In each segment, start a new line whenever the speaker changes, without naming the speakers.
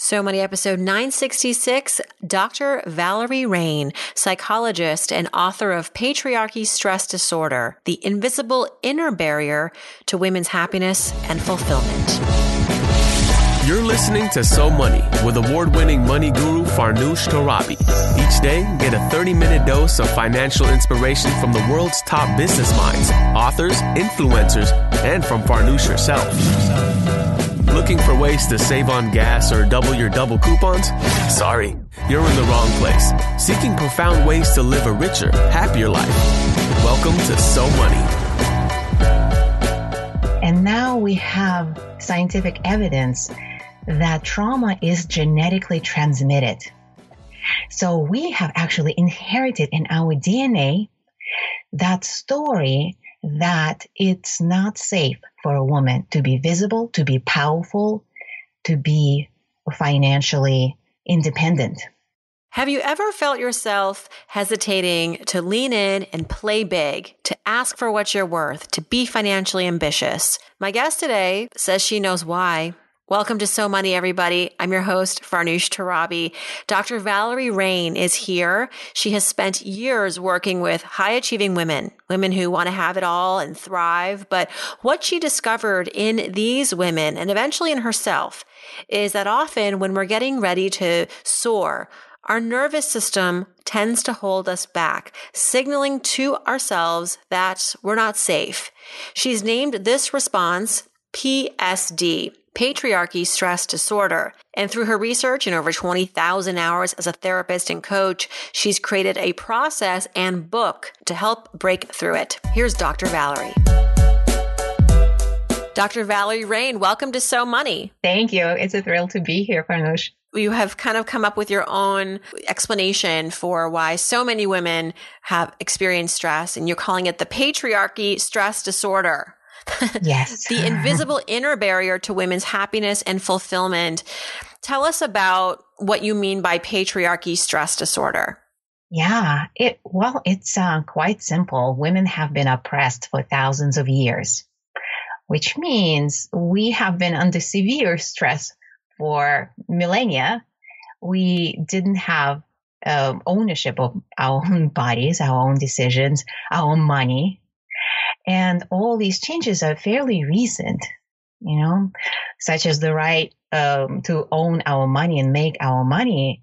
So Money episode 966, Dr. Valerie Rein, psychologist and author of Patriarchy Stress Disorder, the invisible inner barrier to women's happiness and fulfillment.
You're listening to So Money with award winning money guru Farnoosh Torabi. Each day, get a 30 minute dose of financial inspiration from the world's top business minds, authors, influencers, and from Farnoosh herself. Looking for ways to save on gas or double your double coupons? Sorry, you're in the wrong place. Seeking profound ways to live a richer, happier life. Welcome to So Money.
And now we have scientific evidence that trauma is genetically transmitted. So we have actually inherited in our DNA that story that it's not safe for a woman to be visible, to be powerful, to be financially independent.
Have you ever felt yourself hesitating to lean in and play big, to ask for what you're worth, to be financially ambitious? My guest today says she knows why. Welcome to So Money, everybody. I'm your host, Farnoosh Torabi. Dr. Valerie Rein is here. She has spent years working with high achieving women, women who want to have it all and thrive. But what she discovered in these women and eventually in herself is that often when we're getting ready to soar, our nervous system tends to hold us back, signaling to ourselves that we're not safe. She's named this response PSD, patriarchy stress disorder. And through her research and over 20,000 hours as a therapist and coach, she's created a process and book to help break through it. Here's Dr. Valerie. Dr. Valerie Rein, welcome to So Money.
Thank you. It's a thrill to be here, Farnoosh.
You have kind of come up with your own explanation for why so many women have experienced stress, and you're calling it the patriarchy stress disorder.
Yes.
the invisible inner barrier to women's happiness and fulfillment. Tell us about what you mean by patriarchy stress disorder.
Yeah, it well, it's uh, quite simple. Women have been oppressed for thousands of years, which means we have been under severe stress for millennia. We didn't have um, ownership of our own bodies, our own decisions, our own money, and all these changes are fairly recent, you know, such as the right um, to own our money and make our money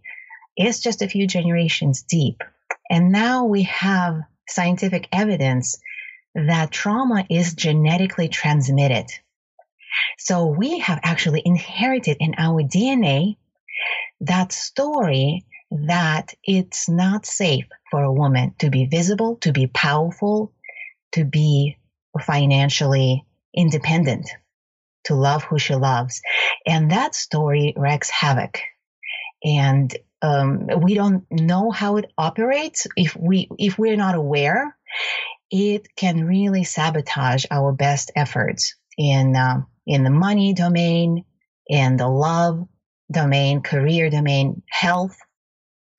is just a few generations deep. And now we have scientific evidence that trauma is genetically transmitted. So we have actually inherited in our DNA that story that it's not safe for a woman to be visible, to be powerful, to be financially independent, to love who she loves. And that story wreaks havoc. And um, we don't know how it operates. If we if we're not aware, it can really sabotage our best efforts in uh, in the money domain, in the love domain, career domain, health,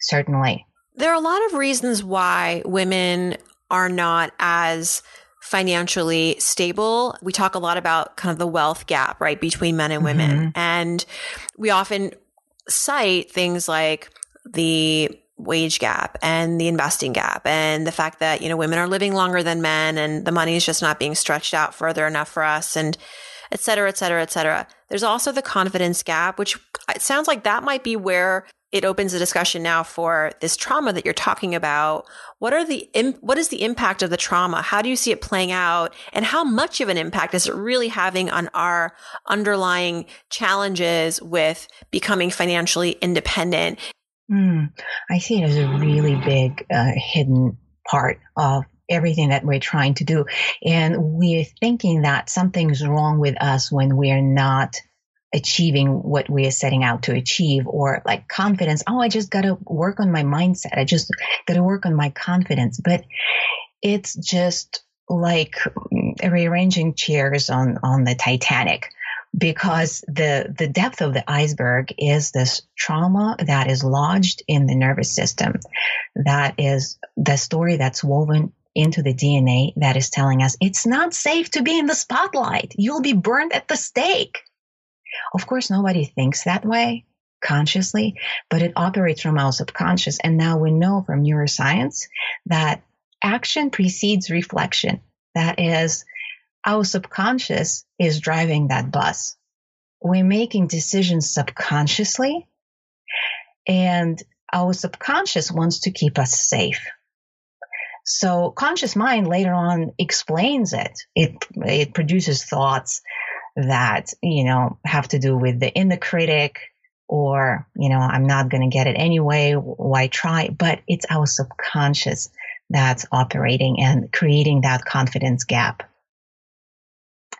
certainly.
There are a lot of reasons why women are not as financially stable. We talk a lot about kind of the wealth gap, right, between men and women. Mm-hmm. And we often cite things like the wage gap and the investing gap and the fact that, you know, women are living longer than men and the money is just not being stretched out further enough for us and et cetera, et cetera, et cetera. There's also the confidence gap, which it sounds like that might be where it opens a discussion now for this trauma that you're talking about. What are the, what is the impact of the trauma? How do you see it playing out? And how much of an impact is it really having on our underlying challenges with becoming financially independent?
Mm, I see it as a really big uh, hidden part of everything that we're trying to do. And we're thinking that something's wrong with us when we're not achieving what we are setting out to achieve or like confidence. Oh, I just got to work on my mindset. I just got to work on my confidence. But it's just like rearranging chairs on, on the Titanic because the, the depth of the iceberg is this trauma that is lodged in the nervous system. That is the story that's woven into the DNA that is telling us it's not safe to be in the spotlight. You'll be burned at the stake. Of course, nobody thinks that way consciously, but it operates from our subconscious. And now we know from neuroscience that action precedes reflection. That is, our subconscious is driving that bus. We're making decisions subconsciously, and our subconscious wants to keep us safe. So conscious mind later on explains it. It it produces thoughts that, you know, have to do with the inner critic or, you know, I'm not going to get it anyway. Why try? But it's our subconscious that's operating and creating that confidence gap.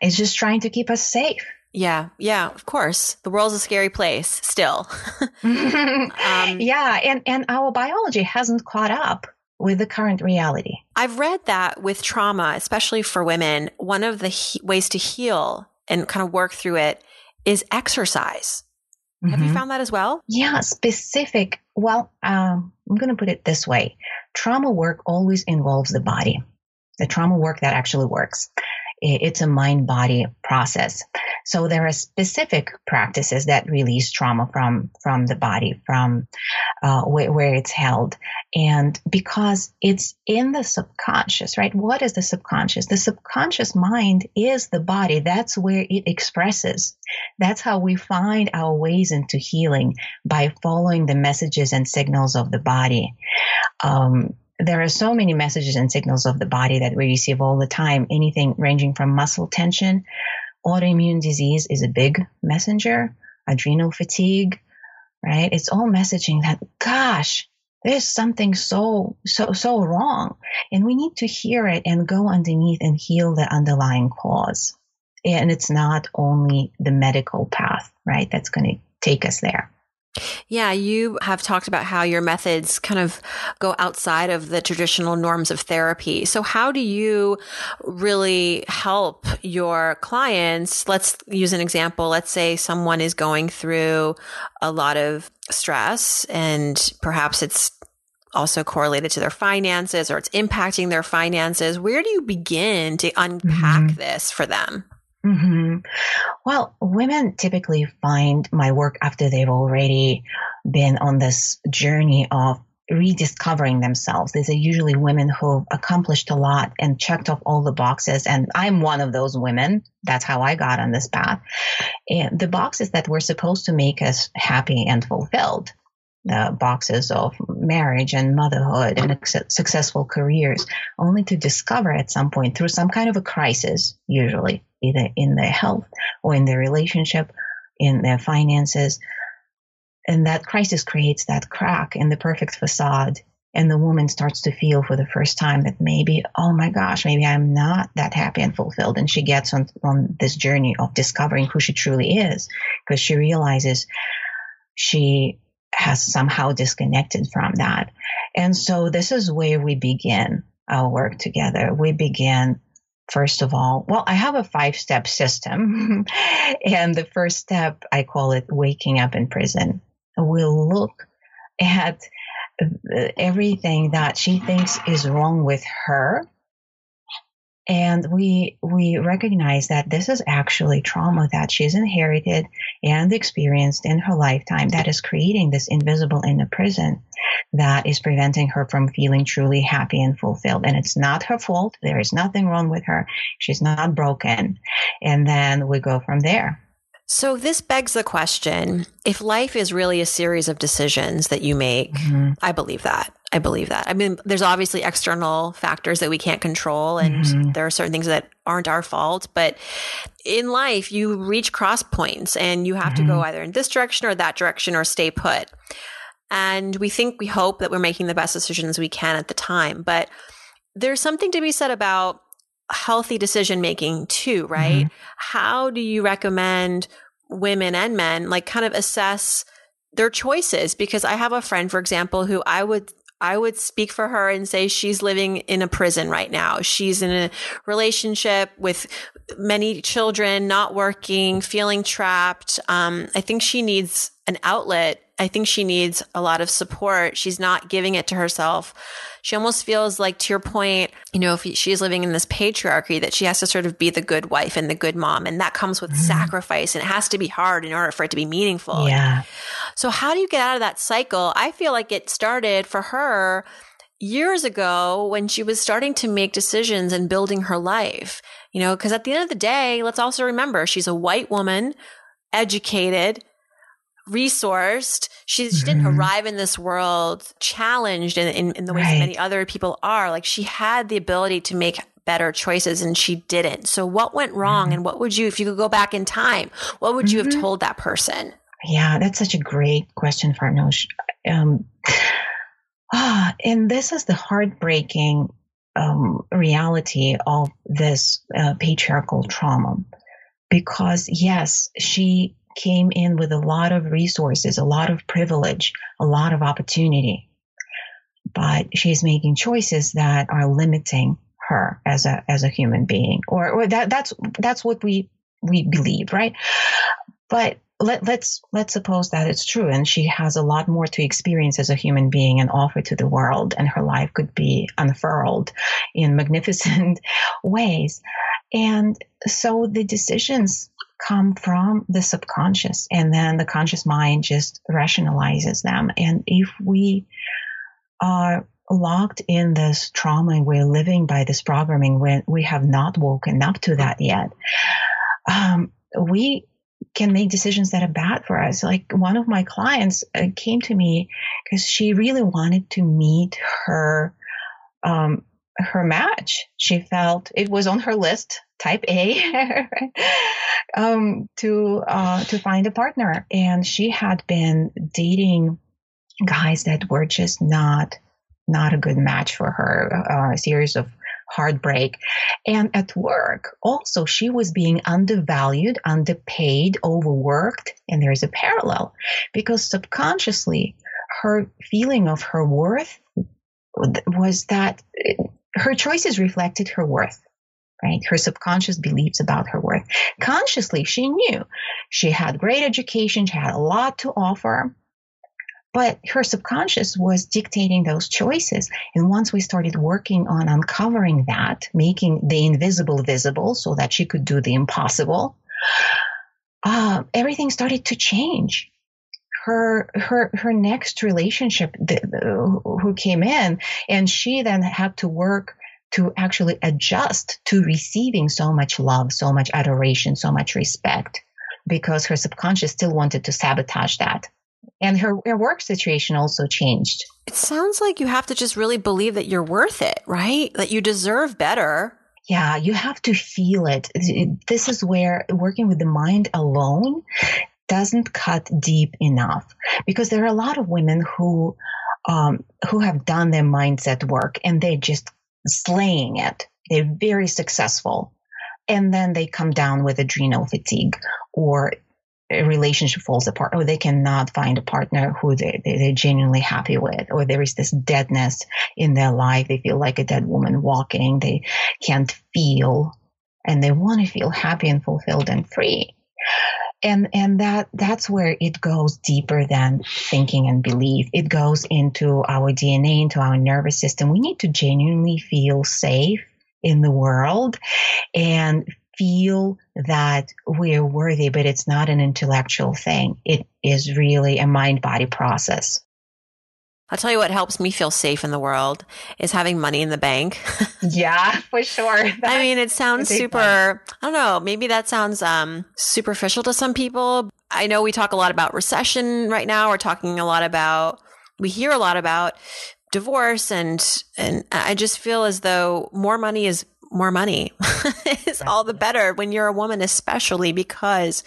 It's just trying to keep us safe.
Yeah, yeah, of course. The world's a scary place still.
um, yeah, and, and our biology hasn't caught up with the current reality.
I've read that with trauma, especially for women, one of the he- ways to heal and kind of work through it is exercise. Mm-hmm. Have you mm-hmm. found that as well?
Yeah, specific. Well, um, I'm going to put it this way trauma work always involves the body, the trauma work that actually works. It's a mind body process. So there are specific practices that release trauma from, from the body, from uh, where, where it's held. And because it's in the subconscious, right? What is the subconscious? The subconscious mind is the body. That's where it expresses. That's how we find our ways into healing by following the messages and signals of the body. Um, there are so many messages and signals of the body that we receive all the time, anything ranging from muscle tension, autoimmune disease is a big messenger, adrenal fatigue, right? It's all messaging that, gosh, there's something so, so, so wrong. And we need to hear it and go underneath and heal the underlying cause. And it's not only the medical path, right? That's going to take us there.
Yeah, you have talked about how your methods kind of go outside of the traditional norms of therapy. So, how do you really help your clients? Let's use an example. Let's say someone is going through a lot of stress and perhaps it's also correlated to their finances or it's impacting their finances. Where do you begin to unpack mm-hmm. this for them?
Mm-hmm. Well, women typically find my work after they've already been on this journey of rediscovering themselves. These are usually women who've accomplished a lot and checked off all the boxes. And I'm one of those women. That's how I got on this path. And the boxes that were supposed to make us happy and fulfilled the boxes of marriage and motherhood and successful careers, only to discover at some point through some kind of a crisis, usually either in their health or in their relationship, in their finances. And that crisis creates that crack in the perfect facade. And the woman starts to feel for the first time that maybe, oh my gosh, maybe I'm not that happy and fulfilled. And she gets on, on this journey of discovering who she truly is because she realizes she has somehow disconnected from that. And so this is where we begin our work together. We begin first of all, well, I have a five step system. and the first step, I call it waking up in prison. We'll look at everything that she thinks is wrong with her and we we recognize that this is actually trauma that she's inherited and experienced in her lifetime that is creating this invisible inner prison that is preventing her from feeling truly happy and fulfilled. And it's not her fault. There is nothing wrong with her. She's not broken. And then we go from there.
So this begs the question if life is really a series of decisions that you make, mm-hmm. I believe that. I believe that. I mean, there's obviously external factors that we can't control, and mm-hmm. there are certain things that aren't our fault. But in life, you reach cross points and you have mm-hmm. to go mm-hmm. either in this direction or that direction or stay put. And we think, we hope that we're making the best decisions we can at the time. But there's something to be said about healthy decision making too, right? Mm-hmm. How do you recommend women and men like kind of assess their choices? Because I have a friend, for example, who I would I would speak for her and say she's living in a prison right now. She's in a relationship with many children, not working, feeling trapped. Um, I think she needs an outlet I think she needs a lot of support. She's not giving it to herself. She almost feels like, to your point, you know, if she's living in this patriarchy, that she has to sort of be the good wife and the good mom. And that comes with mm. sacrifice and it has to be hard in order for it to be meaningful.
Yeah.
So, how do you get out of that cycle? I feel like it started for her years ago when she was starting to make decisions and building her life. You know, because at the end of the day, let's also remember she's a white woman, educated, resourced. She, she didn't mm-hmm. arrive in this world challenged in, in, in the way right. many other people are. Like she had the ability to make better choices and she didn't. So what went wrong? Mm-hmm. And what would you, if you could go back in time, what would you mm-hmm. have told that person?
Yeah, that's such a great question, Farnoosh. Um, ah, and this is the heartbreaking um, reality of this uh, patriarchal trauma. Because yes, she came in with a lot of resources, a lot of privilege, a lot of opportunity. But she's making choices that are limiting her as a as a human being, or, or that that's that's what we we believe, right? But let, let's let's suppose that it's true, and she has a lot more to experience as a human being and offer to the world, and her life could be unfurled in magnificent ways. And so the decisions come from the subconscious and then the conscious mind just rationalizes them. And if we are locked in this trauma and we're living by this programming when we have not woken up to that yet, um, we can make decisions that are bad for us. Like one of my clients uh, came to me because she really wanted to meet her um, her match. She felt it was on her list, type A, um, to uh, to find a partner, and she had been dating guys that were just not not a good match for her. Uh, a series of heartbreak, and at work also she was being undervalued, underpaid, overworked, and there is a parallel because subconsciously her feeling of her worth was that uh, her choices reflected her worth right? Her subconscious beliefs about her worth. Consciously, she knew she had great education, she had a lot to offer, but her subconscious was dictating those choices. And once we started working on uncovering that, making the invisible visible so that she could do the impossible, uh, everything started to change her her her next relationship who came in and she then had to work to actually adjust to receiving so much love so much adoration so much respect because her subconscious still wanted to sabotage that and her, her work situation also changed.
It sounds like you have to just really believe that you're worth it right? That you deserve better.
Yeah, you have to feel it. This is where working with the mind alone doesn't cut deep enough. Because there are a lot of women who um, who have done their mindset work and they're just slaying it. They're very successful, and then they come down with adrenal fatigue or relationship falls apart or they cannot find a partner who they, they're genuinely happy with or there is this deadness in their life. They feel like a dead woman walking. They can't feel and they want to feel happy and fulfilled and free. And and that that's where it goes deeper than thinking and belief. It goes into our dna into our nervous system. We need to genuinely feel safe in the world and feel that we're worthy but it's not an intellectual thing it is really a mind body process
I'll tell you what helps me feel safe in the world is having money in the bank.
yeah, for sure.
That's I mean, it sounds super, I don't know, maybe that sounds um, superficial to some people. I know we talk a lot about recession right now. We're talking a lot about, we hear a lot about divorce and, and I just feel as though more money is more money is all the better when you're a woman, especially because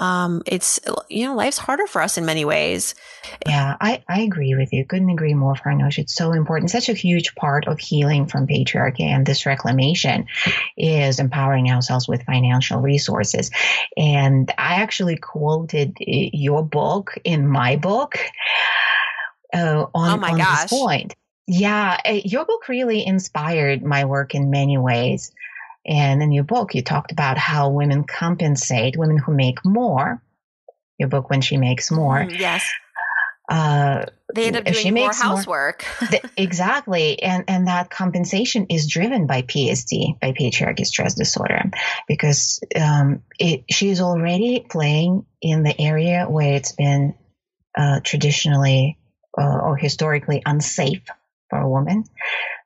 um, it's, you know, life's harder for us in many ways.
Yeah, I, I agree with you. Couldn't agree more, Farnoosh. It's so important. Such a huge part of healing from patriarchy and this reclamation is empowering ourselves with financial resources. And I actually quoted your book in my book. Uh, on,
oh my
on
gosh.
this point. Yeah, uh, your book really inspired my work in many ways. And in your book, you talked about how women compensate, women who make more. Your book, When She Makes More.
Mm, yes.
uh,
they end up
if she
doing more
makes more-
housework.
th- exactly and and that compensation is driven by psd by patriarchy stress disorder because um, it she's already playing in the area where it's been uh, traditionally uh, or historically unsafe for a woman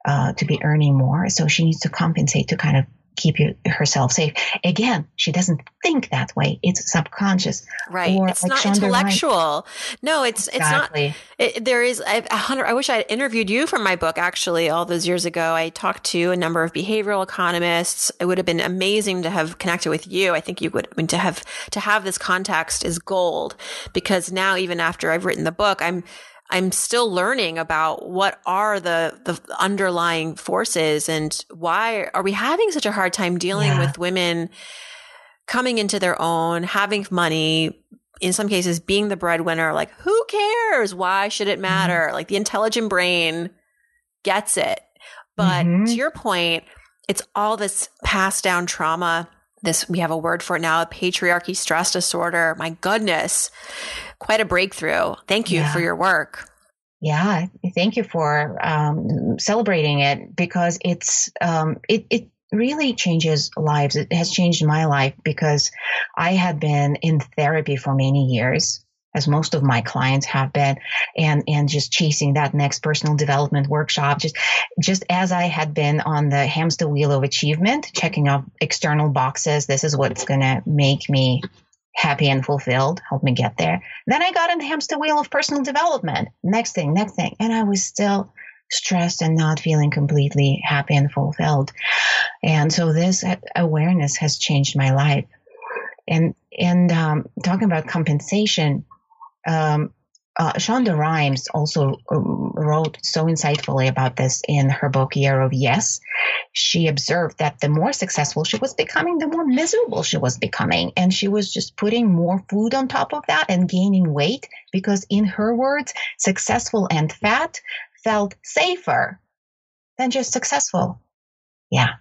uh, to be earning more so she needs to compensate to kind of keep you, herself safe again she doesn't think that way it's subconscious
right.
or
It's
like
not
Shonda
intellectual. No, it's it's not It, there is I, a hundred. I wish I had interviewed you for my book. Actually, all those years ago, I talked to a number of behavioral economists. It would have been amazing to have connected with you. I think you would. I mean, to have to have this context is gold because now, even after I've written the book, I'm I'm still learning about what are the the underlying forces and why are we having such a hard time dealing
Yeah.
with women coming into their own, having money, in some cases being the breadwinner like who cares? Why should it matter? Like the intelligent brain gets it. But
Mhm.
to your point it's all this passed down trauma. This we have a word for it now patriarchy stress disorder. My goodness quite a breakthrough thank you
Yeah.
for your work
Yeah, thank you for um, celebrating it because it's um, it it really changes lives. It has changed my life because I had been in therapy for many years, as most of my clients have been, and and just chasing that next personal development workshop. Just just as I had been on the hamster wheel of achievement, checking off external boxes. This is what's going to make me happy and fulfilled, help me get there. Then I got in the hamster wheel of personal development. Next thing, next thing. And I was still stressed and not feeling completely happy and fulfilled. And so this awareness has changed my life. And and um, talking about compensation, um, uh, Shonda Rhimes also um, wrote so insightfully about this in her book Year of Yes. She observed that the more successful she was becoming, the more miserable she was becoming. And she was just putting more food on top of that and gaining weight because, in her words, successful and fat felt safer than just successful. Yeah.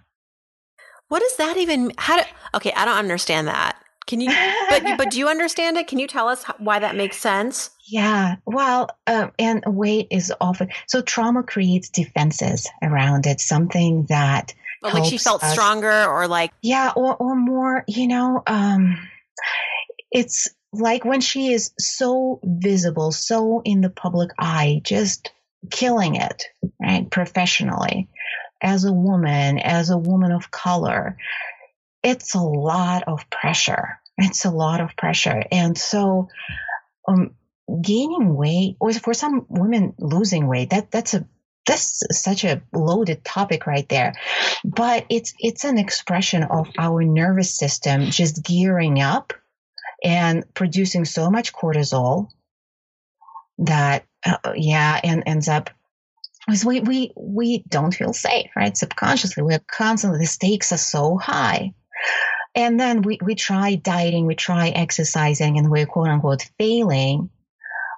what does that even how do okay i don't understand that can you but but do you understand it? Can you tell us why that makes sense?
Yeah, well, um, and weight is often so trauma creates defenses around it, something that
Or like she felt
us-
stronger or like
yeah, or or more, you know, um, it's like when she is so visible, so in the public eye, just killing it, right, professionally, as a woman, as a woman of color, it's a lot of pressure. It's a lot of pressure, and so. Um, gaining weight or for some women losing weight that that's a that's such a loaded topic right there but it's it's an expression of our nervous system just gearing up and producing so much cortisol that uh, yeah and ends up because we we we don't feel safe right subconsciously we're constantly the stakes are so high and then we, we try dieting, we try exercising, and we're quote unquote failing.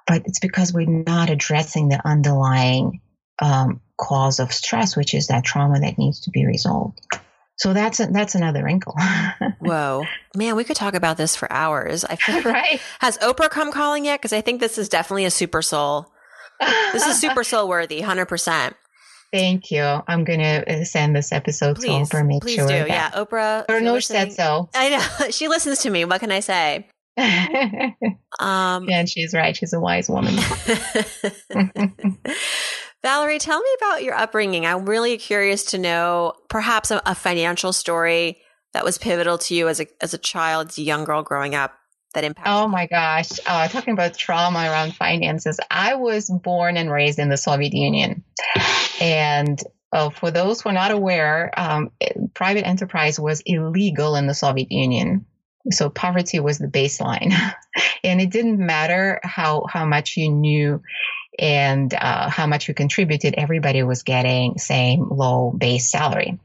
But it's because we're not addressing the underlying um, cause of stress, which is that trauma that needs to be resolved. So that's a, that's another wrinkle,
whoa man we could talk about this for hours i feel
right?
has oprah come calling yet because i think this is definitely a super soul this is super soul worthy 100%
Thank you. I'm gonna send this episode
please
to Oprah. Make
please
sure
do yeah oprah
Farnoosh said so.
i know she listens to me what can i say um
and she's right. She's a wise woman.
Valerie, tell me about your upbringing. I'm really curious to know perhaps a, a financial story that was pivotal to you as a as a child, as a young girl growing up that.
Oh my gosh. Uh, talking about trauma around finances. I was born and raised in the Soviet Union. And uh, for those who are not aware, um, private enterprise was illegal in the Soviet Union. So poverty was the baseline. and it didn't matter how, how much you knew and uh, how much you contributed. Everybody was getting same low base salary.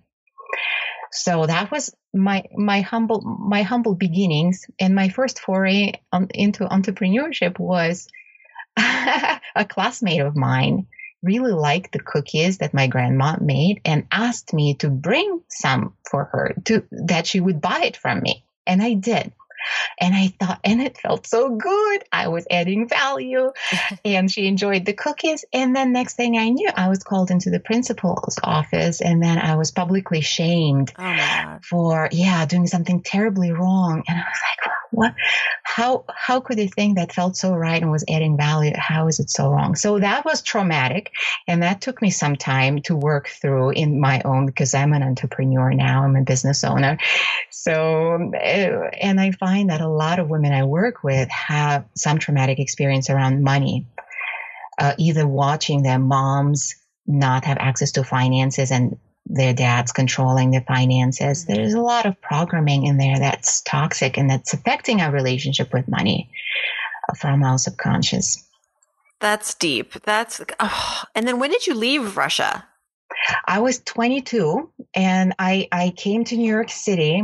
So that was my my humble my humble beginnings. And my first foray on, into entrepreneurship was a classmate of mine really liked the cookies that my grandma made and asked me to bring some for her to that she would buy it from me. And I did And I thought, and it felt so good. I was adding value and she enjoyed the cookies. And then next thing I knew, I was called into the principal's office and then I was publicly shamed
Oh
for, yeah, doing something terribly wrong. And I was like, what, how, how could a thing that felt so right and was adding value, how is it so wrong? So that was traumatic. And that took me some time to work through in my own, because I'm an entrepreneur now, I'm a business owner. So, eh, and I find that a lot of women I work with have some traumatic experience around money, uh, either watching their moms not have access to finances and their dads controlling their finances.
Mm-hmm.
There's a lot of programming in there that's toxic and that's affecting our relationship with money from our subconscious.
That's deep. That's, oh. and then when did you leave Russia?
I was 22 and I, I came to New York City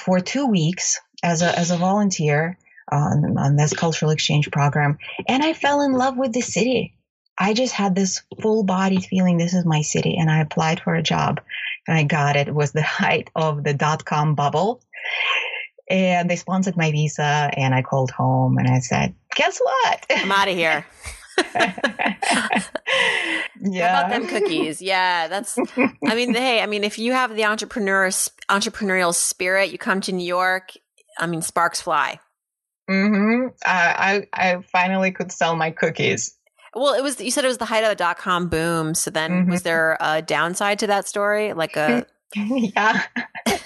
for two weeks as a, as a volunteer on, on this cultural exchange program. And I fell in love with the city. I just had this full body feeling this is my city. And I applied for a job and I got it. It was the height of the dot com bubble. And they sponsored my visa and I called home and I said, guess what?
I'm out of here.
yeah.
How about them cookies? Yeah, that's. I mean, hey, I mean, if you have the entrepreneur entrepreneurial spirit, you come to New York. I mean, sparks fly.
Mm-hmm. Uh, I I finally could sell my cookies.
Well, it was. You said it was the height of the dot com boom. So then,
Mhm.
was there a downside to that story? Like a
yeah.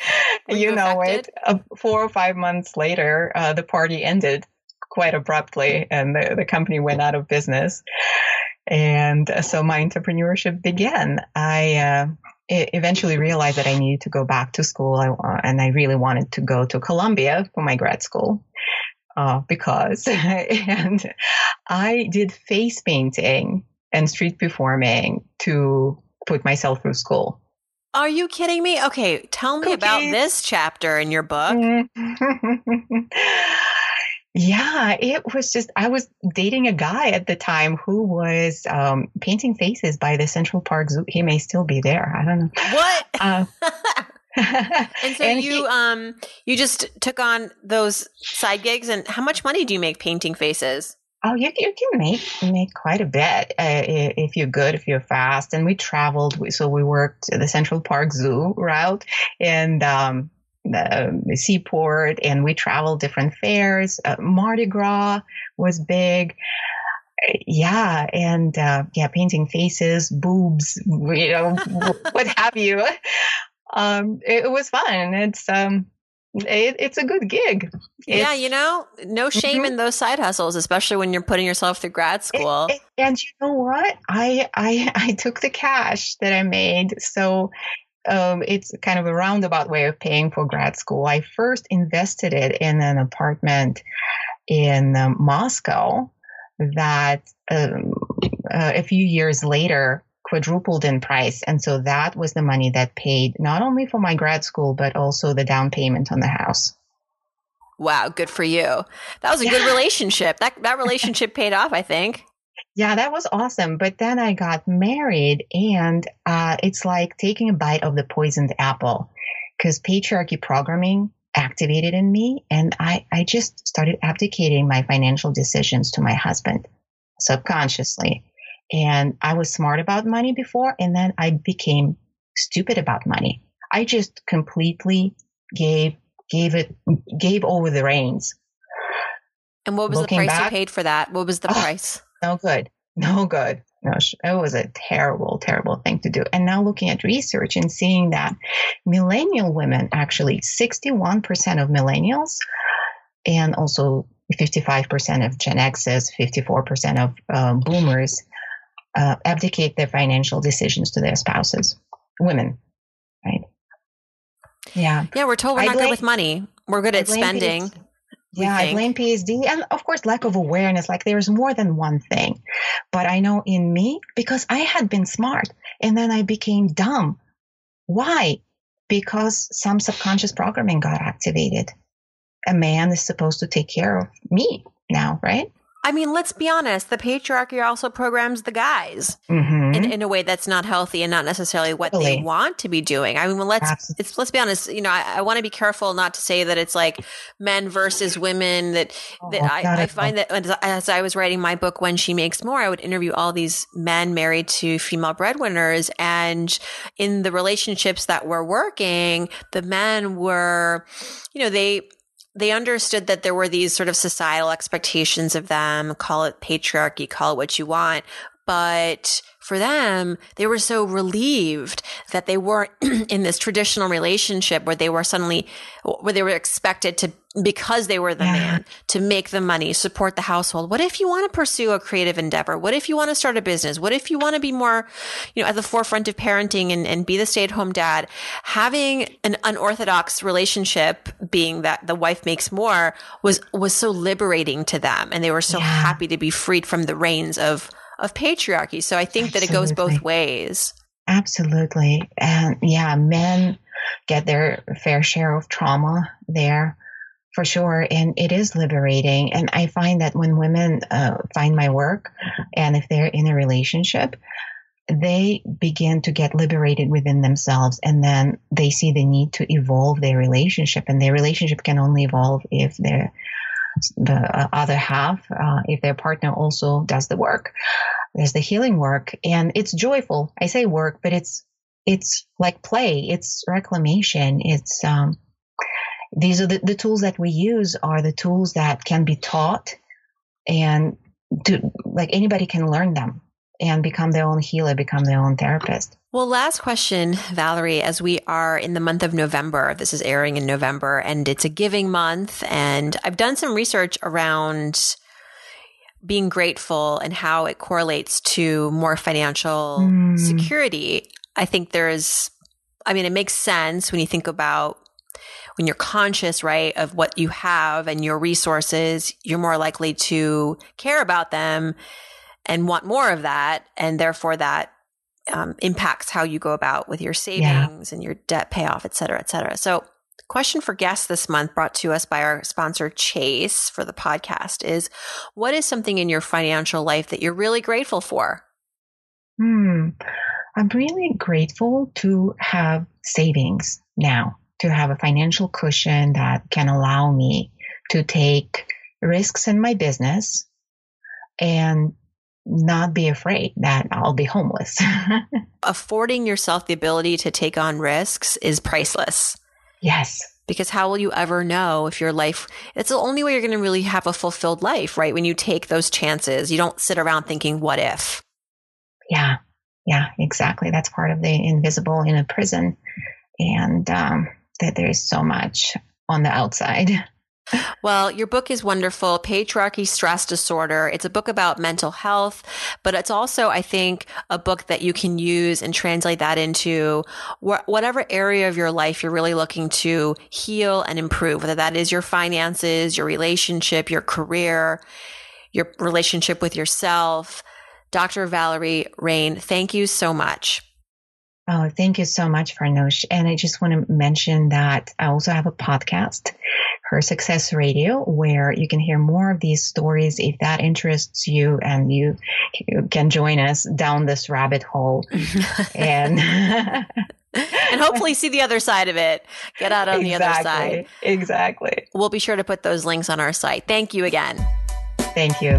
You
you
know
affected?
it. Uh, four or five months later, uh, the party ended quite abruptly and the, the company went out of business. And uh, so my entrepreneurship began. I uh, eventually realized that I needed to go back to school I, wa- and I really wanted to go to Columbia for my grad school. Uh, because, and I did face painting and street performing to put myself through school.
Are you kidding me? Okay, tell me about this chapter in your book.
yeah, it was just, I was dating a guy at the time who was um, painting faces by the Central Park Zoo. He may still be there. I don't know.
What?
Uh,
and so
and
you
he-
um you just took on those side gigs and how much money do you make painting faces?
Oh, you, you can make make quite a bit uh, if you're good, if you're fast. And we traveled, we- so we worked the Central Park Zoo route and um, the, the seaport, and we traveled different fairs. Uh, Mardi Gras was big. Yeah, and uh, yeah, painting faces, boobs, you know, what have you. Um, it, it was fun. It's um, it, it's a good gig.
yeah, you know, no shame
Mhm.
in those side hustles, especially when you're putting yourself through grad school.
And- And you know what? I I I took the cash that I made. So um, it's kind of a roundabout way of paying for grad school. I first invested it in an apartment in um, Moscow that um, uh, a few years later quadrupled in price. And so that was the money that paid not only for my grad school, but also the down payment on the house.
wow, good for you. That was a good relationship. That that relationship paid off, I think.
Yeah, that was awesome. But then I got married, and uh, it's like taking a bite of the poisoned apple because patriarchy programming activated in me, and I, I just started abdicating my financial decisions to my husband subconsciously. And I was smart about money before, and then I became stupid about money. I just completely gave gave it gave over the reins.
And what was
Looking
the price
back-
you paid for that? What was the
Oh.
price?
No good. No good. No, it was a terrible, terrible thing to do. And now looking at research and seeing that millennial women, actually 61% of millennials and also 55% of Gen X's, 54% of um, boomers uh, abdicate their financial decisions to their spouses, women, right? Yeah.
Yeah, we're told we're
I
not good with money. We're good at
blame
spending.
Yeah, I blame PSD and of course lack of awareness. Like there's more than one thing. But I know in me, because I had been smart and then I became dumb. Why? Because some subconscious programming got activated. A man is supposed to take care of me now, right?
I mean, let's be honest. The patriarchy also programs the guys mm-hmm. in, in a way that's not healthy and not necessarily what totally. they want to be doing. I mean, well, let's it's let's be honest. You know, I, I want to be careful not to say that it's like men versus women. That oh, I, I, find that as I was writing my book, when she makes more, I would interview all these men married to female breadwinners, and in the relationships that were working, the men were, you know, they they understood that there were these sort of societal expectations of them, call it patriarchy, call it what you want. But for them, they were so relieved that they weren't in this traditional relationship where they were suddenly, where they were expected to because they were the yeah. man to make the money, support the household. What if you want to pursue a creative endeavor? What if you want to start a business? What if you want to be more, you know, at the forefront of parenting and, and be the stay at home dad? Having an unorthodox relationship, being that the wife makes more, was, was so liberating to them. And they were so yeah. happy to be freed from the reins of, of patriarchy. So I think Absolutely. that it goes both ways.
Absolutely. And yeah, men get their fair share of trauma there for sure. And it is liberating. And I find that when women uh, find my work and if they're in a relationship, they begin to get liberated within themselves and then they see the need to evolve their relationship and their relationship can only evolve if their the other half uh, if their partner also does the work there's the healing work. And it's joyful. I say work but it's it's like play. It's reclamation. It's um these are the, the tools that we use are the tools that can be taught and to, like anybody can learn them and become their own healer, become their own therapist.
Well, last question, Valerie, as we are in the month of November, this is airing in November and it's a giving month. And I've done some research around being grateful and how it correlates to more financial mm. security. I think there's, I mean, it makes sense when you think about when you're conscious, right, of what you have and your resources, you're more likely to care about them and want more of that. And therefore that um, impacts how you go about with your savings yeah. and your debt payoff, et cetera, et cetera. So question for guests this month brought to us by our sponsor Chase for the podcast is what is something in your financial life that you're really grateful for?
Hmm. I'm really grateful to have savings now to have a financial cushion that can allow me to take risks in my business and not be afraid that I'll be homeless.
Affording yourself the ability to take on risks is priceless.
Yes.
Because how will you ever know if your life, it's the only way you're going to really have a fulfilled life, right? When you take those chances, you don't sit around thinking, what if?
Yeah. Yeah, exactly. That's part of the invisible in a prison. And um, that there is so much on the outside.
Well, your book is wonderful, Patriarchy Stress Disorder. It's a book about mental health, but it's also, I think, a book that you can use and translate that into wh- whatever area of your life you're really looking to heal and improve, whether that is your finances, your relationship, your career, your relationship with yourself. Dr. Valerie Rein, thank you so much.
Oh, thank you so much, Farnoosh. And I just want to mention that I also have a podcast, Her Success Radio, where you can hear more of these stories if that interests you and you, you can join us down this rabbit hole. and
and hopefully see the other side of it. Get out on exactly, the other side.
Exactly.
We'll be sure to put those links on our site. Thank you again.
Thank you.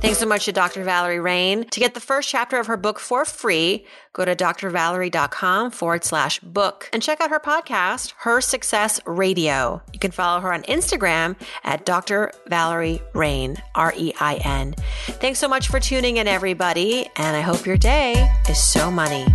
Thanks so much to Dr. Valerie Rein. To get the first chapter of her book for free, go to drvalerie.com forward slash book and check out her podcast, Her Success Radio. You can follow her on Instagram at Dr. Valerie Rein, R E I N. Thanks so much for tuning in, everybody, and I hope your day is so money.